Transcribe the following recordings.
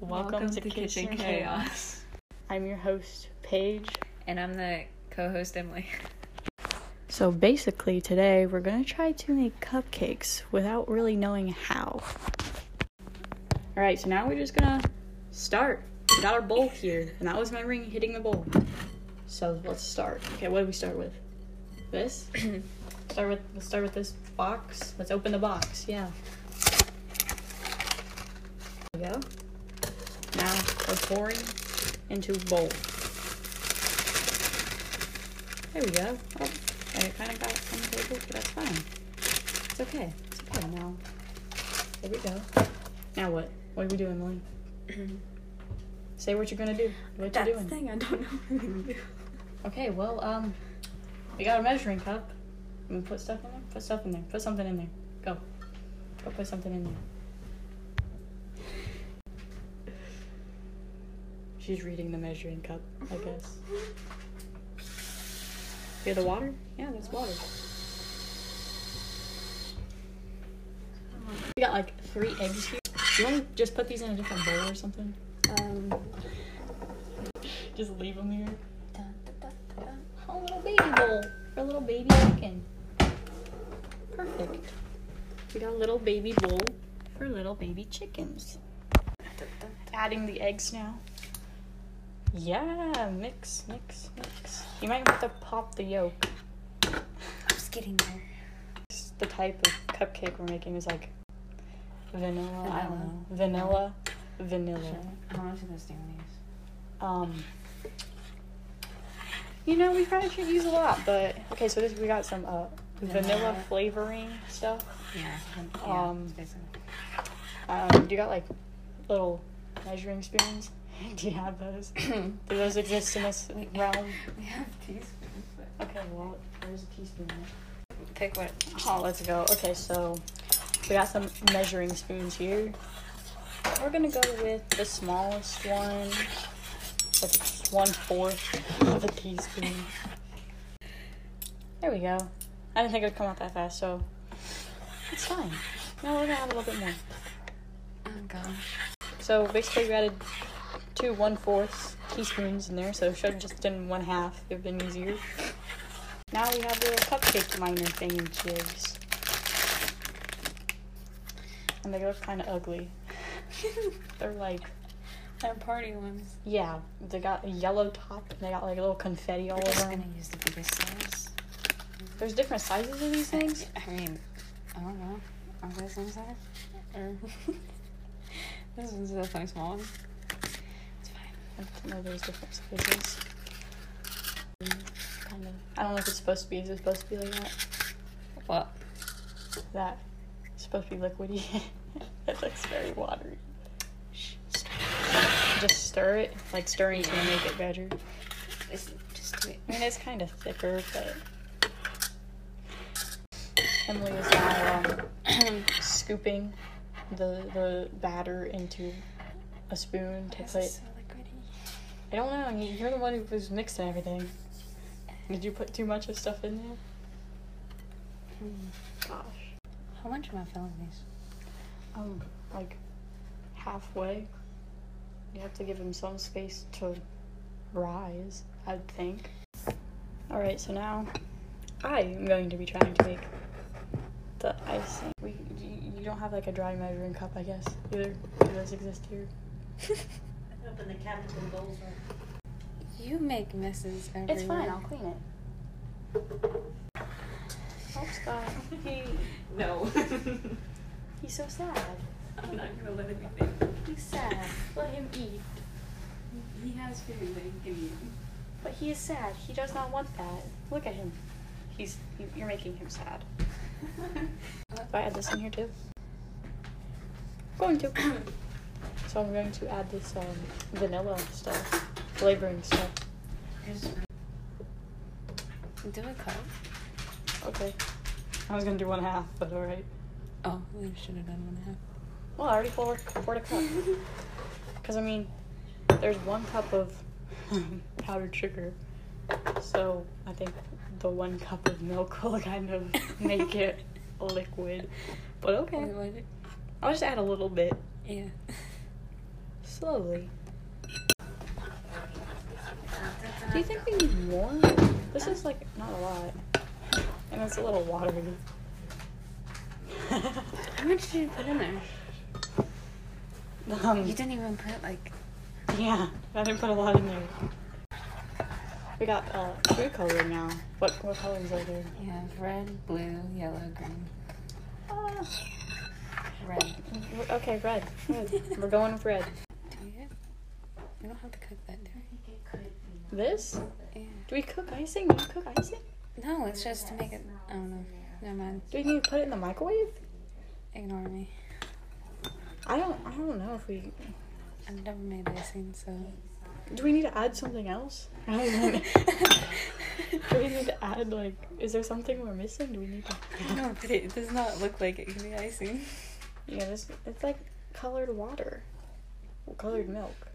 Welcome, to, Kitchen, Chaos. I'm your host, Paige. And I'm the co-host Emily. So basically, today we're gonna try to make cupcakes without really knowing how. Alright, so now we're just gonna start. We got our bowl here, and that was my ring hitting the bowl. So let's start. Okay, what do we start with? This? start with let's start with this box. Let's open the box, yeah. There we go. Now we're pouring into bowl. There we go. Oh, and it kind of got on the table, but that's fine. It's okay. It's okay now. There we go. Now what? What are we doing, Emily? Say what you're gonna do. What That's you the doing? thing, I don't know what I'm gonna do. Okay, well, um, we got a measuring cup. And put stuff in there. Put stuff in there. Put something in there. Go. Go put something in there. She's reading the measuring cup, I guess. Hear the water? Yeah, that's water. We got like three eggs here. You want to just put these in a different bowl or something? Um, Just leave them here. Dun, dun, dun, dun, dun. A little baby bowl for a little baby chicken. Perfect. We got a little baby bowl for little baby chickens. Adding the eggs now. Yeah, mix, mix, mix. You might have to pop the yolk. I'm just getting there. The type of cupcake we're making is like vanilla. I don't Vanilla. know. Vanilla. Vanilla. How much of this do we use? Um, you know, we probably should use a lot, but okay. So this we got some uh, vanilla Vanilla. flavoring stuff. Yeah. Um, it's Um, do you got like little measuring spoons? do you have those? do those exist in this realm? we have teaspoons, but Okay, well, there's a teaspoon. pick what. Oh, let's go. Okay, so we got some measuring spoons here. We're gonna go with the smallest one. That's one fourth of a teaspoon. There we go. I didn't think it'd come out that fast, so it's fine. No, we're gonna add a little bit more. Oh gosh. So basically, we added two one fourths teaspoons in there, so should have just done one half. It'd been easier. Now we have the little cupcake minor thingy-jigs. And they look kind of ugly. They're like, They're party ones. yeah, they got a yellow top and they got like a little confetti all We're over gonna them. use the biggest size. There's different sizes of these things. I mean, I don't know. Are they the same size? Or this one's definitely small one. It's. I don't know there's different sizes. Kind of. I don't know if it's supposed to be. Is it supposed to be like that? What? That it's supposed to be liquidy. it looks very watery. Just stir it, like stirring is gonna make it better. Listen, just it. I mean, it's kind of thicker, but Emily is now um, scooping the the batter into a spoon to put. Is so liquidy. I don't know. you- You're the one who was mixing everything. Did you put too much of stuff in there? Hmm. Gosh. How much am I filling these? Um, like halfway. You have to give him some space to rise, I'd think. Alright, so now I am going to be trying to make the icing. We, you, you don't have like a dry measuring cup, I guess, either. Do those exist here? Open the cabinet and bowls are. You make messes everywhere. It's fine, I'll clean it. Oh, Scott. He, No. he's so sad. I'm not gonna let him eat. He's sad. Let him eat. He has food that he can eat. But he is sad. He does not want that. Look at him. He's you- you're making him sad. Do I add this in here too? Going to. So I'm going to add this um, vanilla stuff, flavoring stuff. Do a cup. Okay. I was gonna do one half, but all right. Oh, we should have done one and a half. Well, I already poured, poured a cup. Because I mean, there's one cup of powdered sugar, so I think the one cup of milk will kind of make it liquid. But okay, I'll just add a little bit. Yeah. Slowly. Do you think we need more? This is like not a lot. And it's a little watery. How much did you put in there? um, You didn't even put like. yeah, I didn't put a lot in there. We got uh, food coloring now. What what colors are there? Yeah, red, blue, yellow, green. Uh, Red. okay, red. Red. We're going with red. We? Don't have to cook that, do we? This? Yeah. Do we cook icing? Do we cook icing? No, it's just to make it. I don't know. Never mind. Do we need to put it in the microwave? Ignore me. I don't. I don't know if we. I've never made icing, so. Do we need to add something else? I don't know. Do we need to add like? Is there something we're missing? Do we need to? no, but it does not look like it can be icing. Yeah, this it's like colored water, or colored milk.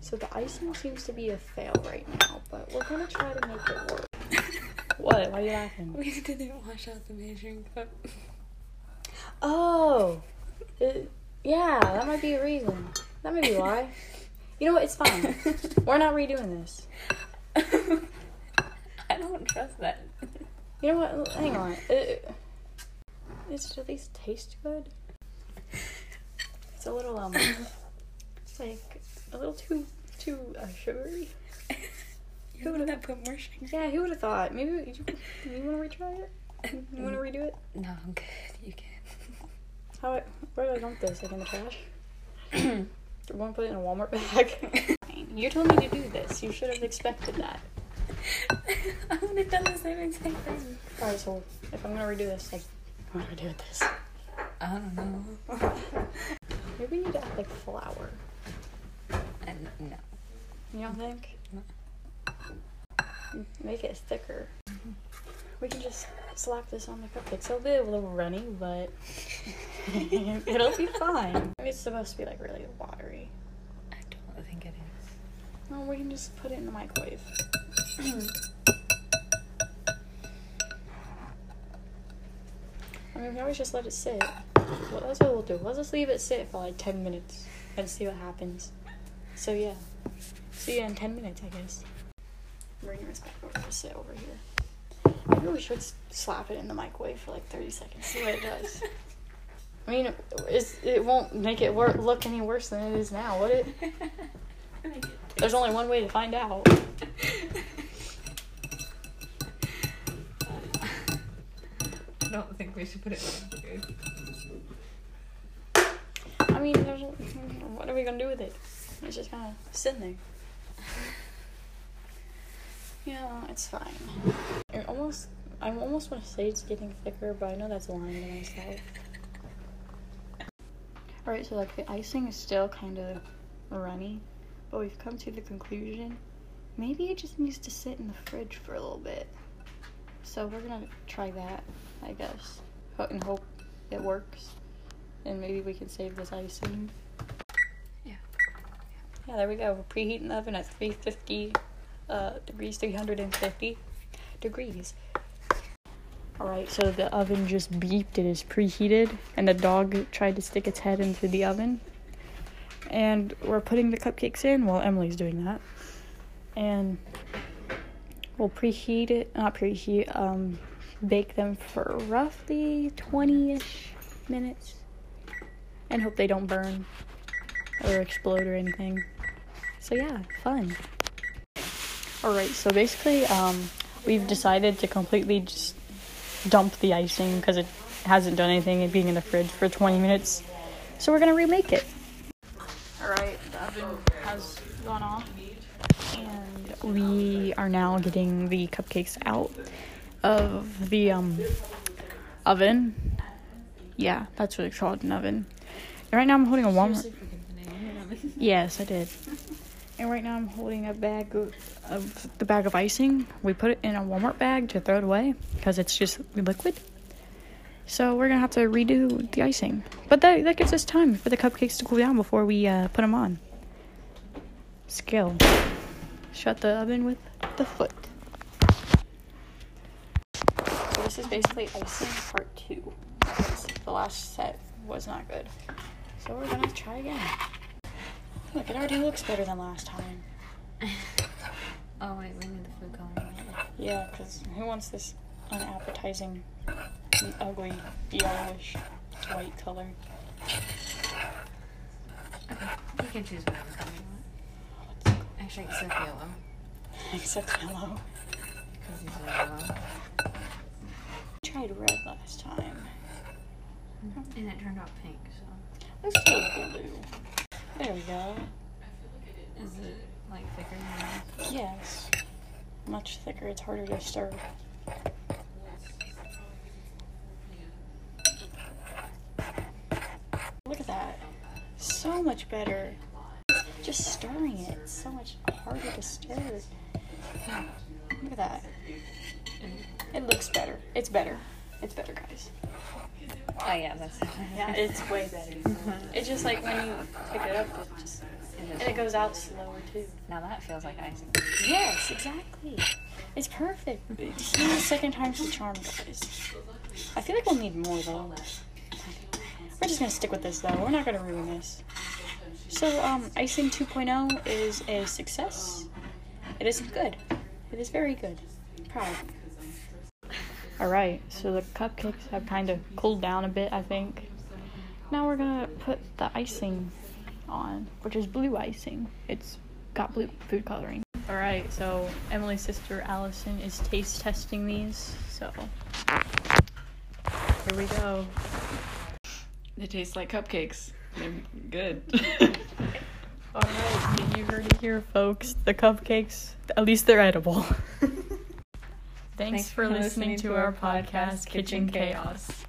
So the icing seems to be a fail right now, but we're gonna try to make it work. What? Why are you laughing? We didn't wash out the measuring cup. Oh, it- yeah, that might be a reason. That might be why. You know what? It's fine. We're not redoing this. I don't trust that. You know what? Hang on. It, it's at least taste good. It's a little um, it's like a little too too uh, sugary. Who would have put more sugar? Yeah, who would have thought? Maybe you, you want to retry it? You want to redo it? No, I'm good. You can. How? I, where do I dump this? Like in the trash? Want to put it in a Walmart bag? you told me to do this. You should have expected that. I would have done the same exact thing. Alright, so if I'm gonna redo this, like, what do I do with this? I don't know. Maybe we need to add like flour. No. You don't think? Make it thicker. We can just slap this on the cupcakes. It'll be a little runny, but it'll be fine. It's supposed to be like really watery. I don't think it is. Well, we can just put it in the microwave. I mean, we can always just let it sit. Well, that's what we'll do. Let's just leave it sit for like 10 minutes and see what happens. So, yeah. See you in 10 minutes, I guess. Bring yours back over to sit over here. Maybe we should slap it in the microwave for like 30 seconds. See what it does. I mean, it's, it won't make it wor- look any worse than it is now, would it? There's only one way to find out. I don't think we should put it in the I mean, there's, what are we gonna do with it? It's just kind of sitting there. Yeah, it's fine. It almost, I almost want to say it's getting thicker, but I know that's lying to myself. Alright, so like the icing is still kind of runny, but we've come to the conclusion maybe it just needs to sit in the fridge for a little bit. So we're gonna try that, I guess, and hope it works and maybe we can save this icing. Yeah. There we go. We're preheating the oven at 350 uh, degrees, 350 degrees. Alright, so the oven just beeped. It is preheated, and the dog tried to stick its head into the oven. And we're putting the cupcakes in while Emily's doing that. And we'll preheat it, not preheat, um, bake them for roughly 20 ish minutes and hope they don't burn or explode or anything. So yeah, fun. All right, so basically, um, we've decided to completely just dump the icing because it hasn't done anything it being in the fridge for 20 minutes. So we're gonna remake it. All right, the oven has gone off, and we are now getting the cupcakes out of the um, oven. Yeah, that's what it's called, an oven. And right now I'm holding a Walmart. Yes, I did. And right now I'm holding a bag of, of the bag of icing. We put it in a Walmart bag to throw it away because it's just liquid. So we're gonna have to redo the icing, but that that gives us time for the cupcakes to cool down before we uh, put them on. Skill. Shut the oven with the foot. So this is basically icing part two. The last set was not good. So we're gonna try again. Look, it already looks better than last time. oh wait, we need the food coloring. Yeah, because who wants this unappetizing, ugly, yellowish, white color? Okay, you can choose whatever color you want. Actually, except yellow. Except yellow. Because are yellow. tried red last time. And it turned out pink, so. Let's go blue. There we go. Is it like thicker this? Yes. Much thicker. It's harder to stir. Look at that. So much better. Just stirring it. It's so much harder to stir. Look at that. It looks better. It's better. It's better, guys. Oh yeah, that's Yeah, it's way better. It's just like when you pick it up, it just and it goes out slower too. Now that feels like icing. Yes, exactly. It's perfect. It's not the second time's the charm, guys. I feel like we'll need more though. We're just gonna stick with this though. We're not gonna ruin this. So, um, icing 2.0 is a success. It is good. It is very good. Proud. Alright, so the cupcakes have kind of cooled down a bit, I think. Now we're gonna put the icing on, which is blue icing. It's got blue food coloring. Alright, so Emily's sister Allison is taste testing these, so here we go. They taste like cupcakes. They're good. Alright, you heard it here, folks. The cupcakes, at least they're edible. Thanks, for listening, to our podcast, Kitchen Chaos.